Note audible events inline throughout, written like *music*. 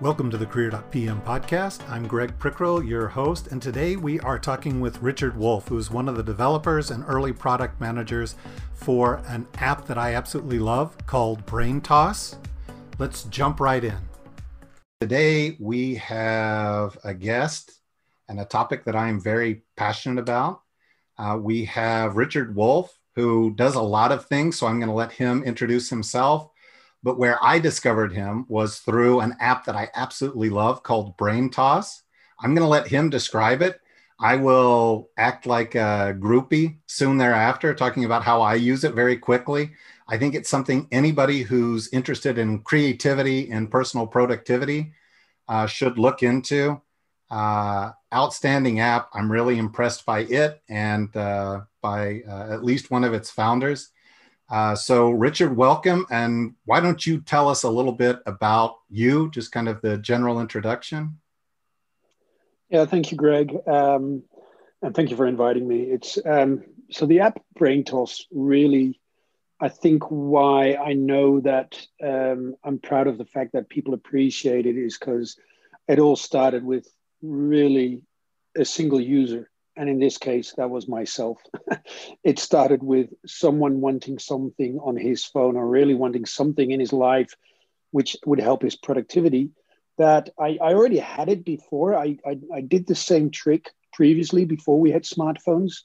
Welcome to the Career.pm podcast. I'm Greg Prickrow, your host, and today we are talking with Richard Wolfe, who's one of the developers and early product managers for an app that I absolutely love called Braintoss. Let's jump right in. Today we have a guest and a topic that I am very passionate about. Uh, we have Richard Wolfe, who does a lot of things, so I'm going to let him introduce himself but where I discovered him was through an app that I absolutely love called Braintoss. I'm going to let him describe it. I will act like a groupie soon thereafter, talking about how I use it very quickly. I think it's something anybody who's interested in creativity and personal productivity uh, should look into. Uh, outstanding app. I'm really impressed by it and uh, by uh, at least one of its founders. Uh, so, Richard, welcome. And why don't you tell us a little bit about you, just kind of the general introduction? Yeah, thank you, Greg. Um, and thank you for inviting me. It's um, so the app Braintoss really, I think, why I know that um, I'm proud of the fact that people appreciate it is because it all started with really a single user and in this case that was myself. *laughs* It started with someone wanting something on his phone or really wanting something in his life which would help his productivity that i, I already had it before. I, I, I did the same trick previously before we had smartphones.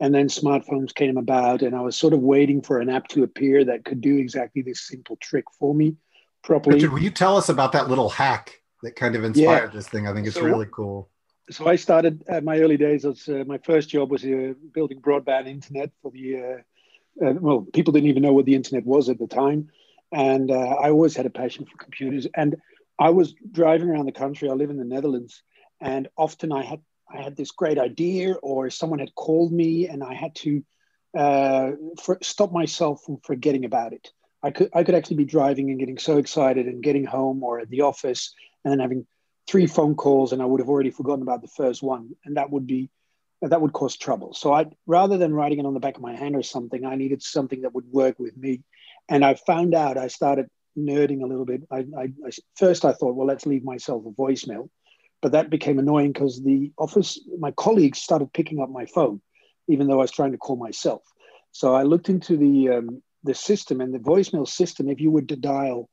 And then smartphones came about and i was sort of waiting for an app to appear that could do exactly this simple trick for me properly. Richard, will you tell us about that little hack that kind of inspired yeah. this thing? I think it's so, really cool so I started at my early days. As uh, my first job was uh, building broadband internet for the. Uh, uh, well, people didn't even know what the internet was at the time, and uh, I always had a passion for computers. And I was driving around the country. I live in the Netherlands, and often I had I had this great idea, or someone had called me, and I had to uh, for, stop myself from forgetting about it. I could I could actually be driving and getting so excited and getting home or at the office and then having three phone calls and I would have already forgotten about the first one, and that would be that would cause trouble. So I rather than writing it on the back of my hand or something, I needed something that would work with me. And I found out I started nerding a little bit. I, I, I first I thought, well, let's leave myself a voicemail, but that became annoying because the office, my colleagues started picking up my phone, even though I was trying to call myself. So I looked into the um, the system and the voicemail system. If you were to dial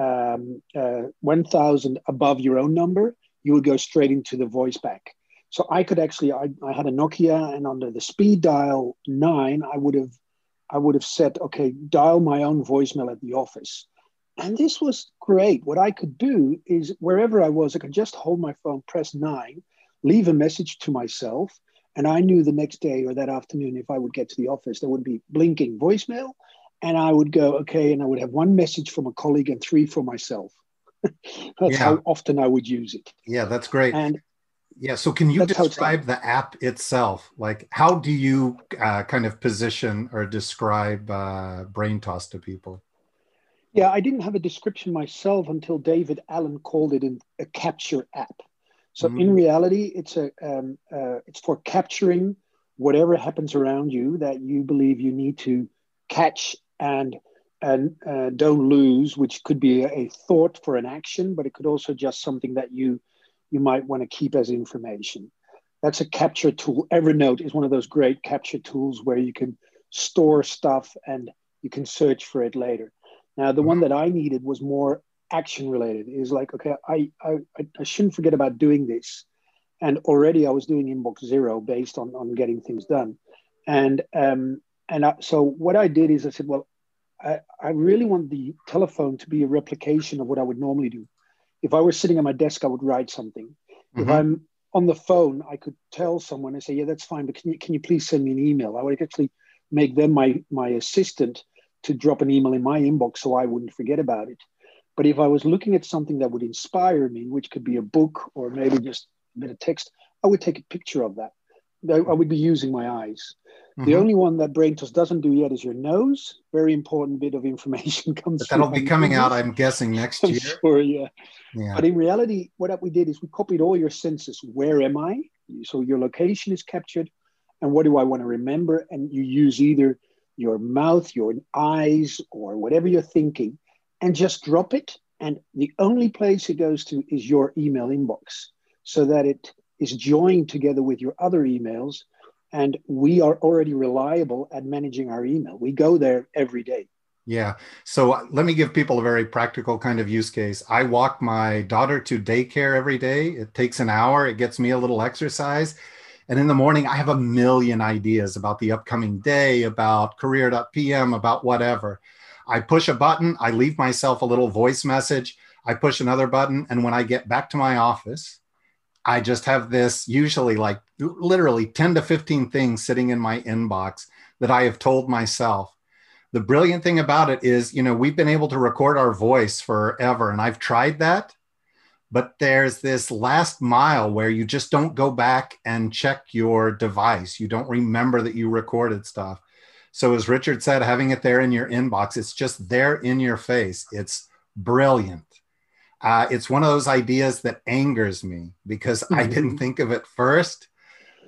um, uh, 1000 above your own number, you would go straight into the voice back. So I could actually, I, I had a Nokia and under the speed dial nine, I would have, I would have said, okay, dial my own voicemail at the office. And this was great. What I could do is wherever I was, I could just hold my phone, press nine, leave a message to myself. And I knew the next day or that afternoon, if I would get to the office, there would be blinking voicemail and I would go, okay, and I would have one message from a colleague and three for myself. *laughs* that's yeah. how often I would use it. Yeah, that's great. And yeah, so can you describe the app itself? Like, how do you uh, kind of position or describe uh, Braintoss to people? Yeah, I didn't have a description myself until David Allen called it a capture app. So mm. in reality, it's a um, uh, it's for capturing whatever happens around you that you believe you need to catch and and uh, don't lose, which could be a, thought for an action, but it could also just something that you you might want to keep as information. That's a capture tool. Evernote is one of those great capture tools where you can store stuff and you can search for it later. Now, the one that I needed was more action related. Is like, okay, I, I I shouldn't forget about doing this, and already I was doing inbox zero based on on getting things done, and um, and I, so what I did is I said, well, I, I really want the telephone to be a replication of what I would normally do. If I were sitting at my desk, I would write something. Mm-hmm. If I'm on the phone, I could tell someone and say, "Yeah, that's fine, but can you can you please send me an email?" I would actually make them my my assistant to drop an email in my inbox so I wouldn't forget about it. But if I was looking at something that would inspire me, which could be a book or maybe just a bit of text, I would take a picture of that. I would be using my eyes. Mm-hmm. The only one that Braintoss doesn't do yet is your nose. Very important bit of information *laughs* comes. But that'll be coming out, I'm guessing, next year. Sure, yeah. yeah. But in reality, what we did is we copied all your senses. Where am I? So your location is captured, and what do I want to remember? And you use either your mouth, your eyes, or whatever you're thinking, and just drop it. And the only place it goes to is your email inbox so that it is joined together with your other emails. And we are already reliable at managing our email. We go there every day. Yeah. So uh, let me give people a very practical kind of use case. I walk my daughter to daycare every day. It takes an hour, it gets me a little exercise. And in the morning, I have a million ideas about the upcoming day, about career.pm, about whatever. I push a button, I leave myself a little voice message, I push another button. And when I get back to my office, I just have this usually like literally 10 to 15 things sitting in my inbox that I have told myself the brilliant thing about it is, you know, we've been able to record our voice forever, and I've tried that. But there's this last mile where you just don't go back and check your device. You don't remember that you recorded stuff. So, as Richard said, having it there in your inbox, it's just there in your face. It's brilliant. Uh, it's one of those ideas that angers me because mm-hmm. I didn't think of it first.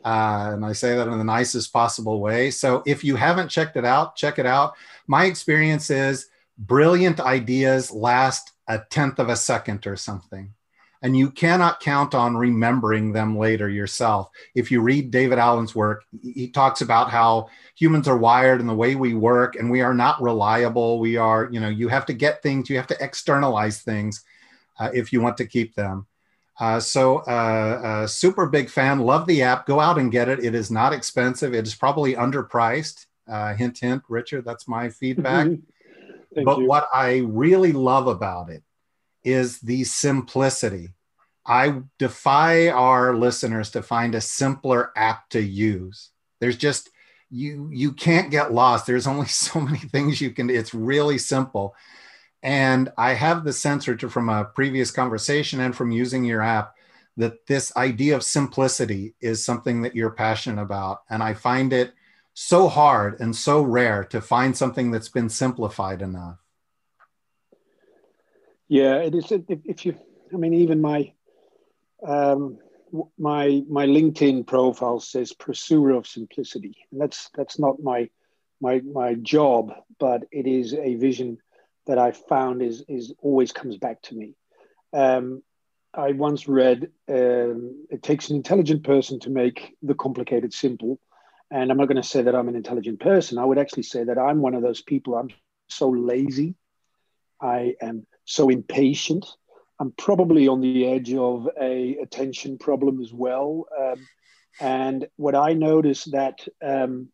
Uh, and I say that in the nicest possible way. So if you haven't checked it out, check it out. My experience is brilliant ideas last a tenth of a second or something. And you cannot count on remembering them later yourself. If you read David Allen's work, he talks about how humans are wired and the way we work, and we are not reliable. We are, you know, you have to get things, you have to externalize things uh, if you want to keep them. Uh, so, uh, uh, super big fan. Love the app. Go out and get it. It is not expensive. It is probably underpriced. Uh, hint, hint, Richard. That's my feedback. *laughs* but you. what I really love about it is the simplicity. I defy our listeners to find a simpler app to use. There's just you you can't get lost. There's only *laughs* so many things you can. It's really simple. And I have the sense, Richard, from a previous conversation and from using your app, that this idea of simplicity is something that you're passionate about. And I find it so hard and so rare to find something that's been simplified enough. Yeah, it is. If, if you, I mean, even my, um, my my LinkedIn profile says pursuer of simplicity, and that's that's not my my my job, but it is a vision that I found is is always comes back to me. Um, I once read um, it takes an intelligent person to make the complicated simple. And I'm not going to say that I'm an intelligent person. I would actually say that I'm one of those people. I'm so lazy. I am so impatient. I'm probably on the edge of a attention problem as well. Um, and what I notice that um,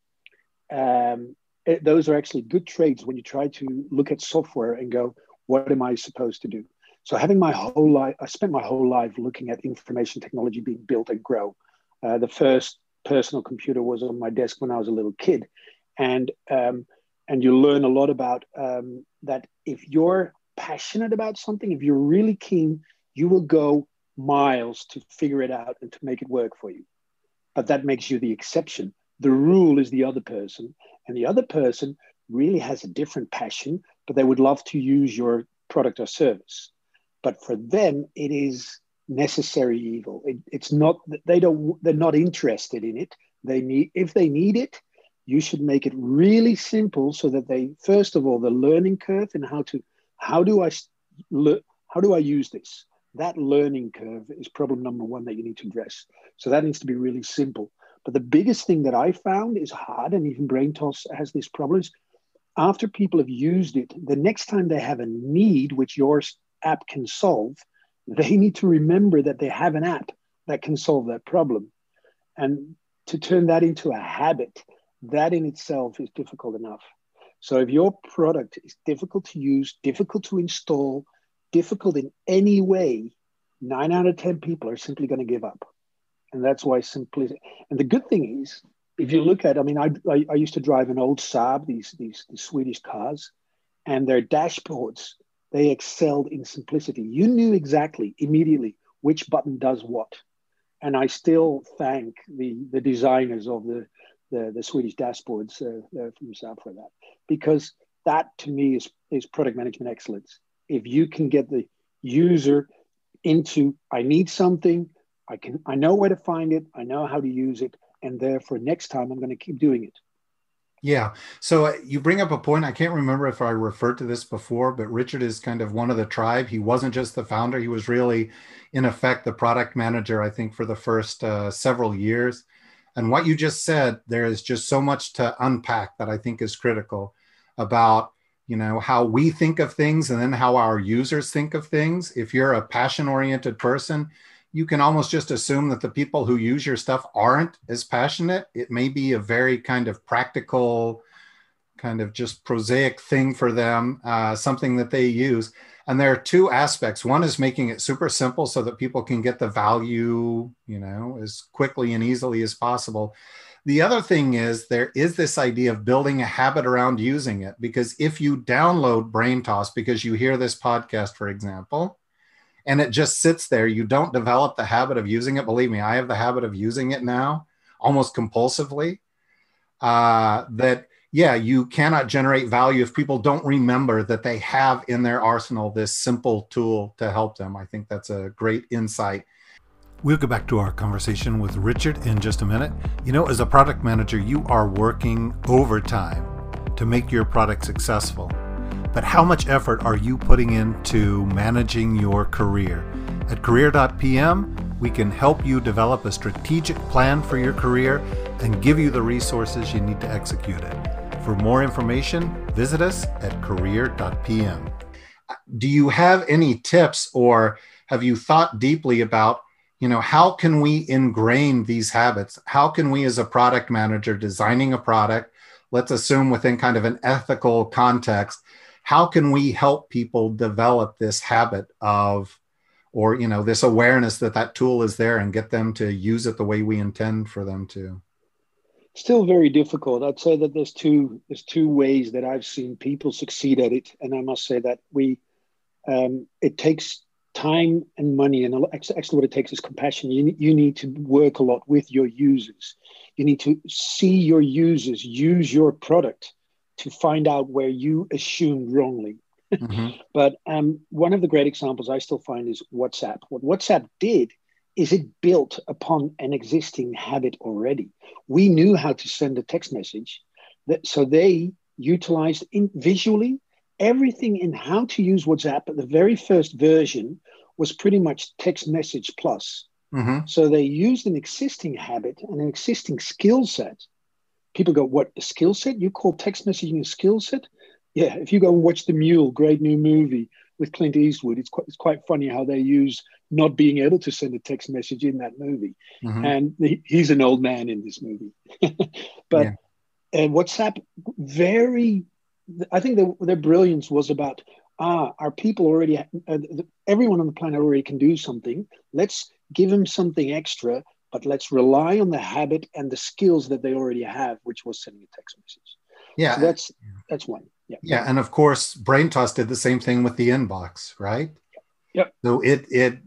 um, it, those are actually good traits when you try to look at software and go, what am I supposed to do? So having my whole life, I spent my whole life looking at information technology being built and grow. Uh, the first personal computer was on my desk when I was a little kid, and um, and you learn a lot about um, that. If you're passionate about something, if you're really keen, you will go miles to figure it out and to make it work for you. But that makes you the exception. The rule is the other person, and the other person really has a different passion, but they would love to use your product or service. But for them, it is necessary evil. It, it's not they don't they're not interested in it. They need if they need it, you should make it really simple so that they first of all the learning curve and how to how do I how do I use this? That learning curve is problem number one that you need to address. So that needs to be really simple. But the biggest thing that I found is hard, and even BrainToss has this problem. Is after people have used it, the next time they have a need which your app can solve, they need to remember that they have an app that can solve that problem. And to turn that into a habit, that in itself is difficult enough. So if your product is difficult to use, difficult to install, difficult in any way, nine out of 10 people are simply going to give up and that's why simplicity. And the good thing is, if you look at, I mean, I, I, I used to drive an old Saab, these, these these Swedish cars, and their dashboards they excelled in simplicity. You knew exactly immediately which button does what, and I still thank the the designers of the the, the Swedish dashboards uh, from Saab for that, because that to me is is product management excellence. If you can get the user into, I need something, I can I know where to find it, I know how to use it, and therefore next time I'm going to keep doing it. Yeah. So uh, you bring up a point. I can't remember if I referred to this before, but Richard is kind of one of the tribe. He wasn't just the founder, he was really, in effect, the product manager, I think, for the first uh, several years. And what you just said, there is just so much to unpack that I think is critical about you know how we think of things and then how our users think of things if you're a passion oriented person you can almost just assume that the people who use your stuff aren't as passionate. It may be a very kind of practical, kind of just prosaic thing for them, uh, something that they use. And there are two aspects. One is making it super simple so that people can get the value, you know, as quickly and easily as possible. The other thing is there is this idea of building a habit around using it because if you download BrainToss because you hear this podcast, for example, and it just sits there. You don't develop the habit of using it. Believe me, I have the habit of using it now almost compulsively. Uh, that, yeah, you cannot generate value if people don't remember that they have in their arsenal this simple tool to help them. I think that's a great insight. We'll get back to our conversation with Richard in just a minute. You know, as a product manager, you are working overtime to make your product successful but how much effort are you putting into managing your career? At career.pm, we can help you develop a strategic plan for your career and give you the resources you need to execute it. For more information, visit us at career.pm. Do you have any tips or have you thought deeply about you know how can we ingrain these habits how can we as a product manager designing a product let's assume within kind of an ethical context how can we help people develop this habit of or you know this awareness that that tool is there and get them to use it the way we intend for them to? Still very difficult. I'd say that there's two there's two ways that i've seen people succeed at it. And i must say that we um, it takes time and money. And actually what it takes is compassion. You, you need to work a lot with your users. You need to see your users use your product to find out where you assumed wrongly. Mm-hmm. *laughs* but um, one of the great examples I still find is WhatsApp. What WhatsApp did is it built upon an existing habit already. We knew how to send a text message, that, so they utilized in visually everything in how to use WhatsApp. The very first version was pretty much text message plus. Mm-hmm. So they used an existing habit and an existing skill set people go, What, a skill set? You call text messaging a skill set? Yeah, if you go and watch The Mule, great new movie with Clint Eastwood, it's quite, it's quite funny how they use not being able to send a text message in that movie. Mm-hmm. And the, he's an old man in this movie. *laughs* but yeah. and WhatsApp, very, I think the, their brilliance was about ah, our people already, uh, everyone on the planet already can do something. Let's give them something extra but let's rely on the habit and the skills that they already have, which was sending a text message. Yeah, so that's that's one. Yeah, yeah, and of course, BrainToss did the same thing with the inbox, right? Yep. So it it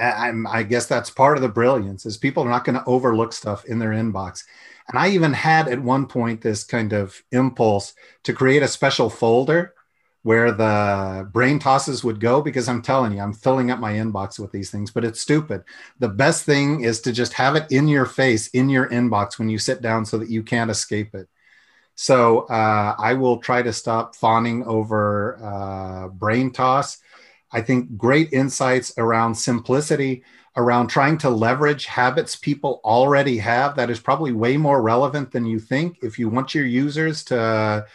I'm, I guess that's part of the brilliance is people are not going to overlook stuff in their inbox. And I even had at one point this kind of impulse to create a special folder where the brain tosses would go because I'm telling you, I'm filling up my inbox with these things, but it's stupid. The best thing is to just have it in your face, in your inbox when you sit down so that you can't escape it. So uh, I will try to stop fawning over uh, BrainToss. I think great insights around simplicity, around trying to leverage habits people already have that is probably way more relevant than you think. If you want your users to,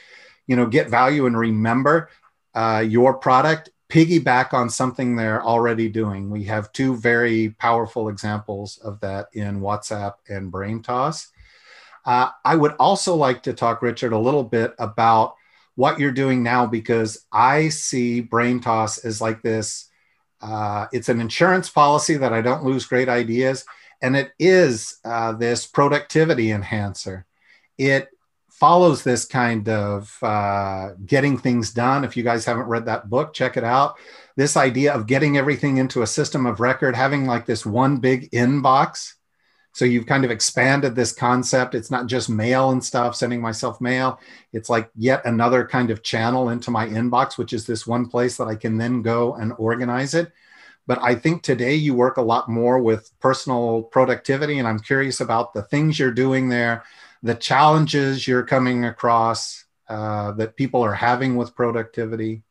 you know get value and remember uh, your product piggyback on something they're already doing. We have two very powerful examples of that in whatsapp and braintoss uh, i would also like to talk richard a little bit about what you're doing now because i see brain toss as like this uh, it's an insurance policy that i don't lose great ideas and it is uh, this productivity enhancer. It follows this kind of uh, getting things done. If you guys haven't read that book, check it out. This idea of getting everything into a system of record, having like this one big inbox. So you've kind of expanded this concept. It's not just mail and stuff, sending myself mail. It's like yet another kind of channel into my inbox, which is this one place that I can then go and organize it. But I think today you work a lot more with personal productivity, and I'm curious about the things you're doing there the challenges you're coming across uh, that people are having with productivity?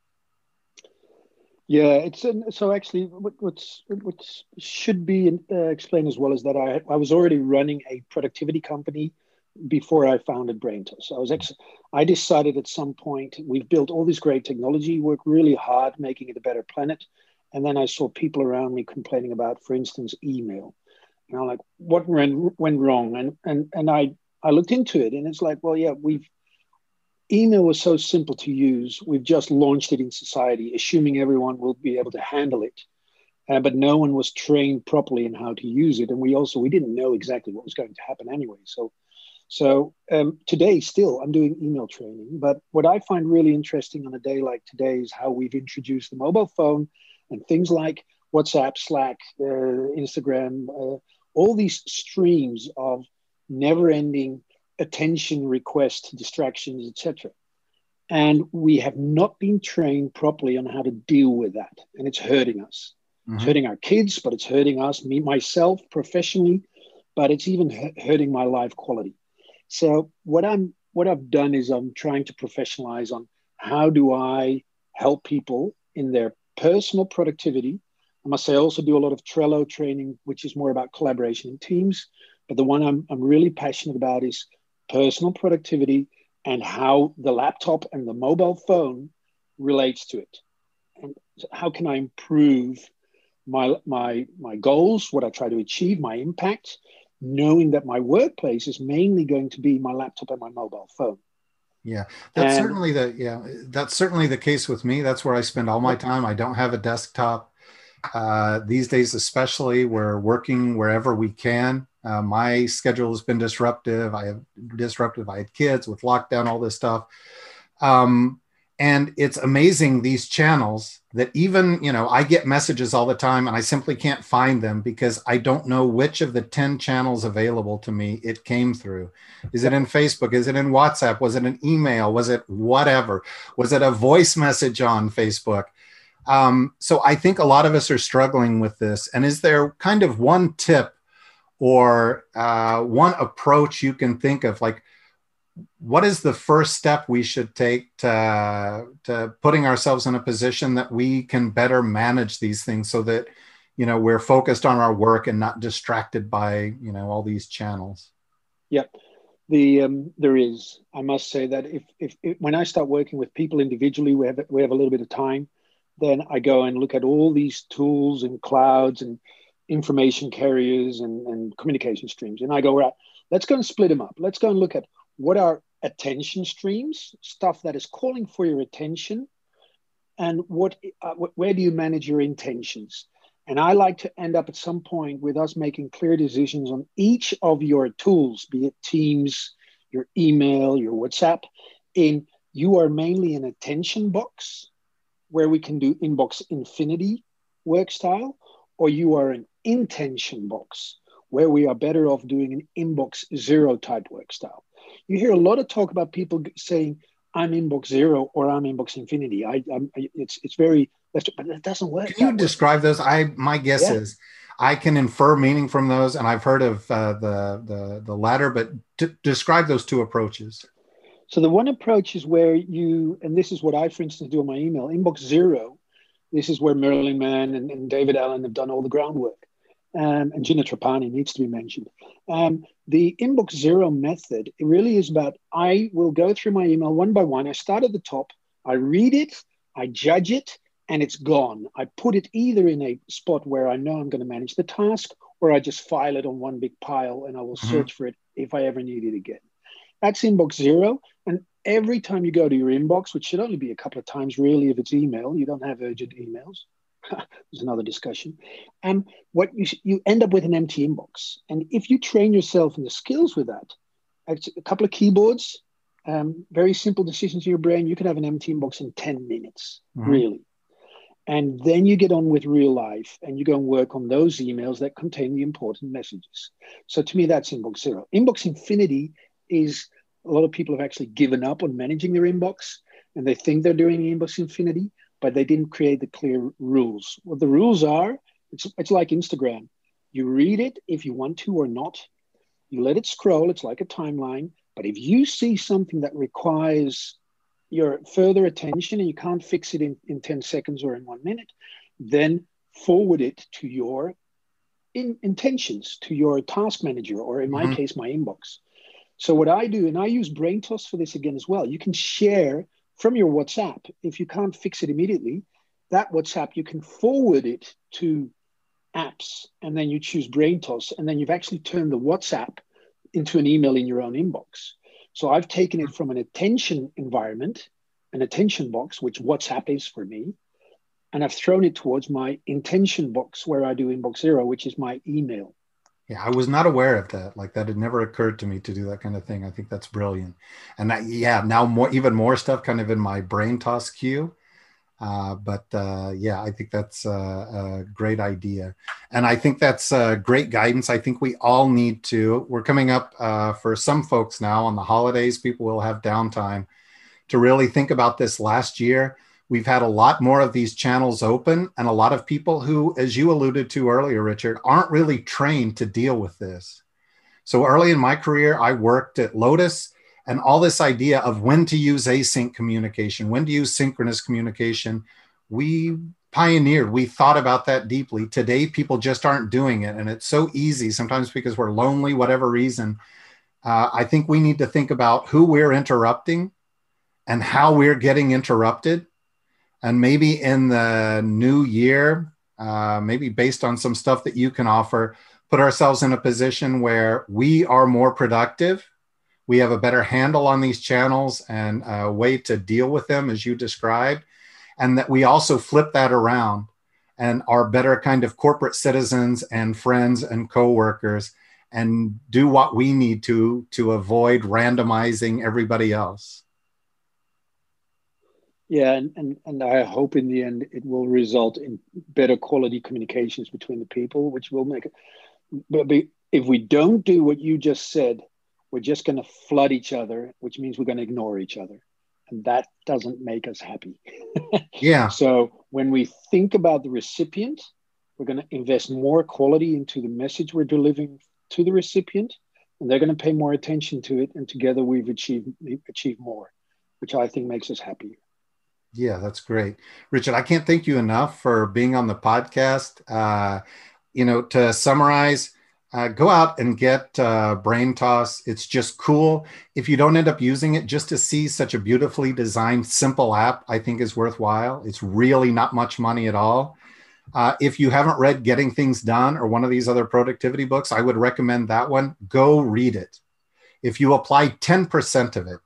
Yeah, it's so actually what, what's what should be uh, explained as well is that I I was already running a productivity company before I founded Braintoss. I was ex- I decided at some point we've built all this great technology, work really hard making it a better planet, and then I saw people around me complaining about, for instance, email. And like, what went, went wrong? And and and I I looked into it, and it's like, well, yeah, we've email was so simple to use. We've just launched it in society, assuming everyone will be able to handle it. Uh, but no one was trained properly in how to use it, and we also we didn't know exactly what was going to happen anyway. So so um, today, still, I'm doing email training. But what I find really interesting on a day like today is how we've introduced the mobile phone and things like WhatsApp, Slack, uh, Instagram, uh, all these streams of never-ending attention requests, distractions, etc. And we have not been trained properly on how to deal with that, and it's hurting us. Mm-hmm. It's hurting our kids, but it's hurting us, me myself professionally, but it's even hurting my life quality. So what I'm what I've done is I'm trying to professionalize on how do I help people in their personal productivity. I must say I also do a lot of Trello training, which is more about collaboration in teams. But the one I'm, I'm really passionate about is personal productivity and how the laptop and the mobile phone relates to it. And how can I improve my, my, my goals, what I try to achieve, my impact, knowing that my workplace is mainly going to be my laptop and my mobile phone. Yeah, that's and, certainly the yeah that's certainly the case with me. That's where I spend all my time. I don't have a desktop uh, these days, especially. We're working wherever we can. Uh, my schedule has been disruptive. I have disruptive. I had kids with lockdown, all this stuff. Um, and it's amazing these channels that even you know i get messages all the time and i simply can't find them because i don't know which of the 10 channels available to me it came through is it in facebook is it in whatsapp was it an email was it whatever was it a voice message on facebook um, so i think a lot of us are struggling with this and is there kind of one tip or uh, one approach you can think of like what is the first step we should take to, to putting ourselves in a position that we can better manage these things so that you know we're focused on our work and not distracted by you know all these channels? Yeah the um, there is. I must say that if, if, if when i start working with people individually we have we have a little bit of time then i go and look at all these tools and clouds and information carriers and, and communication streams and i go right let's go and split them up let's go and look at what are attention streams, stuff that is calling for your attention, and what, uh, where do you manage your intentions? And I like to end up at some point with us making clear decisions on each of your tools, be it Teams, your email, your WhatsApp. In you are mainly an attention box where we can do inbox infinity work style, or you are an intention box where we are better off doing an inbox zero type work style you hear a lot of talk about people saying, I'm inbox zero or I'm inbox infinity. I, I'm, it's, it's very, but it doesn't work. Can you describe those? I, my guess yeah. is I can infer meaning from those, and I've heard of uh, the, the, the latter, but t- describe those two approaches. So the one approach is where you, and this is what I, for instance, do on my email, inbox zero. This is where Merlin Mann and, and David Allen have done all the groundwork um, and Gina Trapani needs to be mentioned. Um, the inbox zero method it really is about I will go through my email one by one. I start at the top, I read it, I judge it, and it's gone. I put it either in a spot where I know I'm going to manage the task, or I just file it on one big pile and I will mm-hmm. search for it if I ever need it again. That's inbox zero. And every time you go to your inbox, which should only be a couple of times really if it's email, you don't have urgent emails. *laughs* there's another discussion. And um, what you you end up with an empty inbox. And if you train yourself in the skills with that, a couple of keyboards, um, very simple decisions in your brain, you can have an empty inbox in 10 minutes, mm-hmm. really. And then you get on with real life and you go and work on those emails that contain the important messages. So to me, that's inbox zero. Inbox infinity is a lot of people have actually given up on managing their inbox and they think they're doing inbox infinity but they didn't create the clear rules. What the rules are, it's, it's like Instagram. You read it if you want to or not. You let it scroll, it's like a timeline. But if you see something that requires your further attention and you can't fix it in, in 10 seconds or in one minute, then forward it to your in, intentions, to your task manager, or in my mm-hmm. case, my inbox. So what I do, and I use BrainToss for this again as well, you can share from your WhatsApp. If you can't fix it immediately, that WhatsApp, you can forward it to apps, and then you choose BrainToss, and then you've actually turned the WhatsApp into an email in your own inbox. So I've taken it from an attention environment, an attention box, which WhatsApp is for me, and I've thrown it towards my intention box where I do inbox zero, which is my email. Yeah, I was not aware of that. Like that had never occurred to me to do that kind of thing. I think that's brilliant. And that, yeah, now more, even more stuff kind of in my brain toss queue. Uh, but uh, yeah, I think that's a, a, great idea. And I think that's great guidance. I think we all need to. We're coming up uh, for some folks now on the holidays, people will have downtime to really think about this last year. We've had a lot more of these channels open, and a lot of people who, as you alluded to earlier, Richard, aren't really trained to deal with this. So early in my career, I worked at Lotus and all this idea of when to use async communication, when to use synchronous communication, we pioneered. We thought about that deeply. Today, people just aren't doing it. And it's so easy, sometimes because we're lonely, whatever reason. Uh, I think we need to think about who we're interrupting and how we're getting interrupted. And maybe in the new year, uh, maybe based on some stuff that you can offer, put ourselves in a position where we are more productive. We have a better handle on these channels and a way to deal with them as you described. And that we also flip that around and are better kind of corporate citizens and friends and coworkers and do what we need to to avoid randomizing everybody else yeah and, and and i hope in the end it will result in better quality communications between the people which will make it but if we don't do what you just said we're just going to flood each other, which means we're going to ignore each other. And that doesn't make us happy. *laughs* yeah. So when we think about the recipient, we're going to invest more quality into the message we're delivering to the recipient, and they're going to pay more attention to it. And together we've achieved achieved more, which I think makes us happier. Yeah, that's great, Richard. I can't thank you enough for being on the podcast. Uh, you know, to summarize, uh, go out and get uh, Braintoss. It's just cool. If you don't end up using it, just to see such a beautifully designed, simple app, I think is worthwhile. It's really not much money at all. Uh, if you haven't read Getting Things Done or one of these other productivity books, I would recommend that one. Go read it. If you apply 10% of it,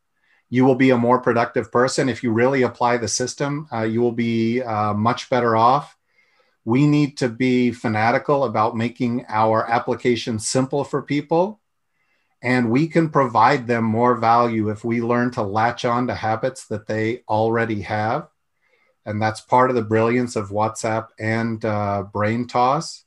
you will be a more productive person. If you really apply the system, uh, you will be uh, much better off we need to be fanatical about making our application simple for people. And we can provide them more value if we learn to latch on to habits that they already have. And that's part of the brilliance of WhatsApp and uh, BrainToss.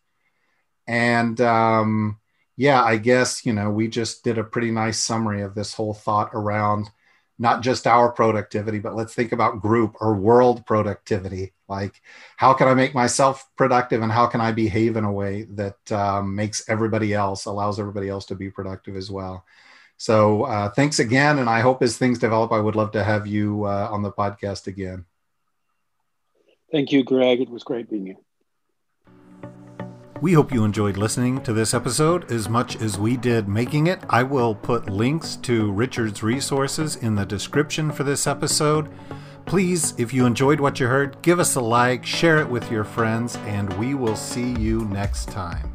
And um, yeah, I guess, you know, we just did a pretty nice summary of this whole thought around not just our productivity, but let's think about group or world productivity. Like, how can I make myself productive and how can I behave in a way that um, makes everybody else, allows everybody else to be productive as well? So, uh, thanks again. And I hope as things develop, I would love to have you uh, on the podcast again. Thank you, Greg. It was great being here. We hope you enjoyed listening to this episode as much as we did making it. I will put links to Richard's resources in the description for this episode. Please, if you enjoyed what you heard, give us a like, share it with your friends, and we will see you next time.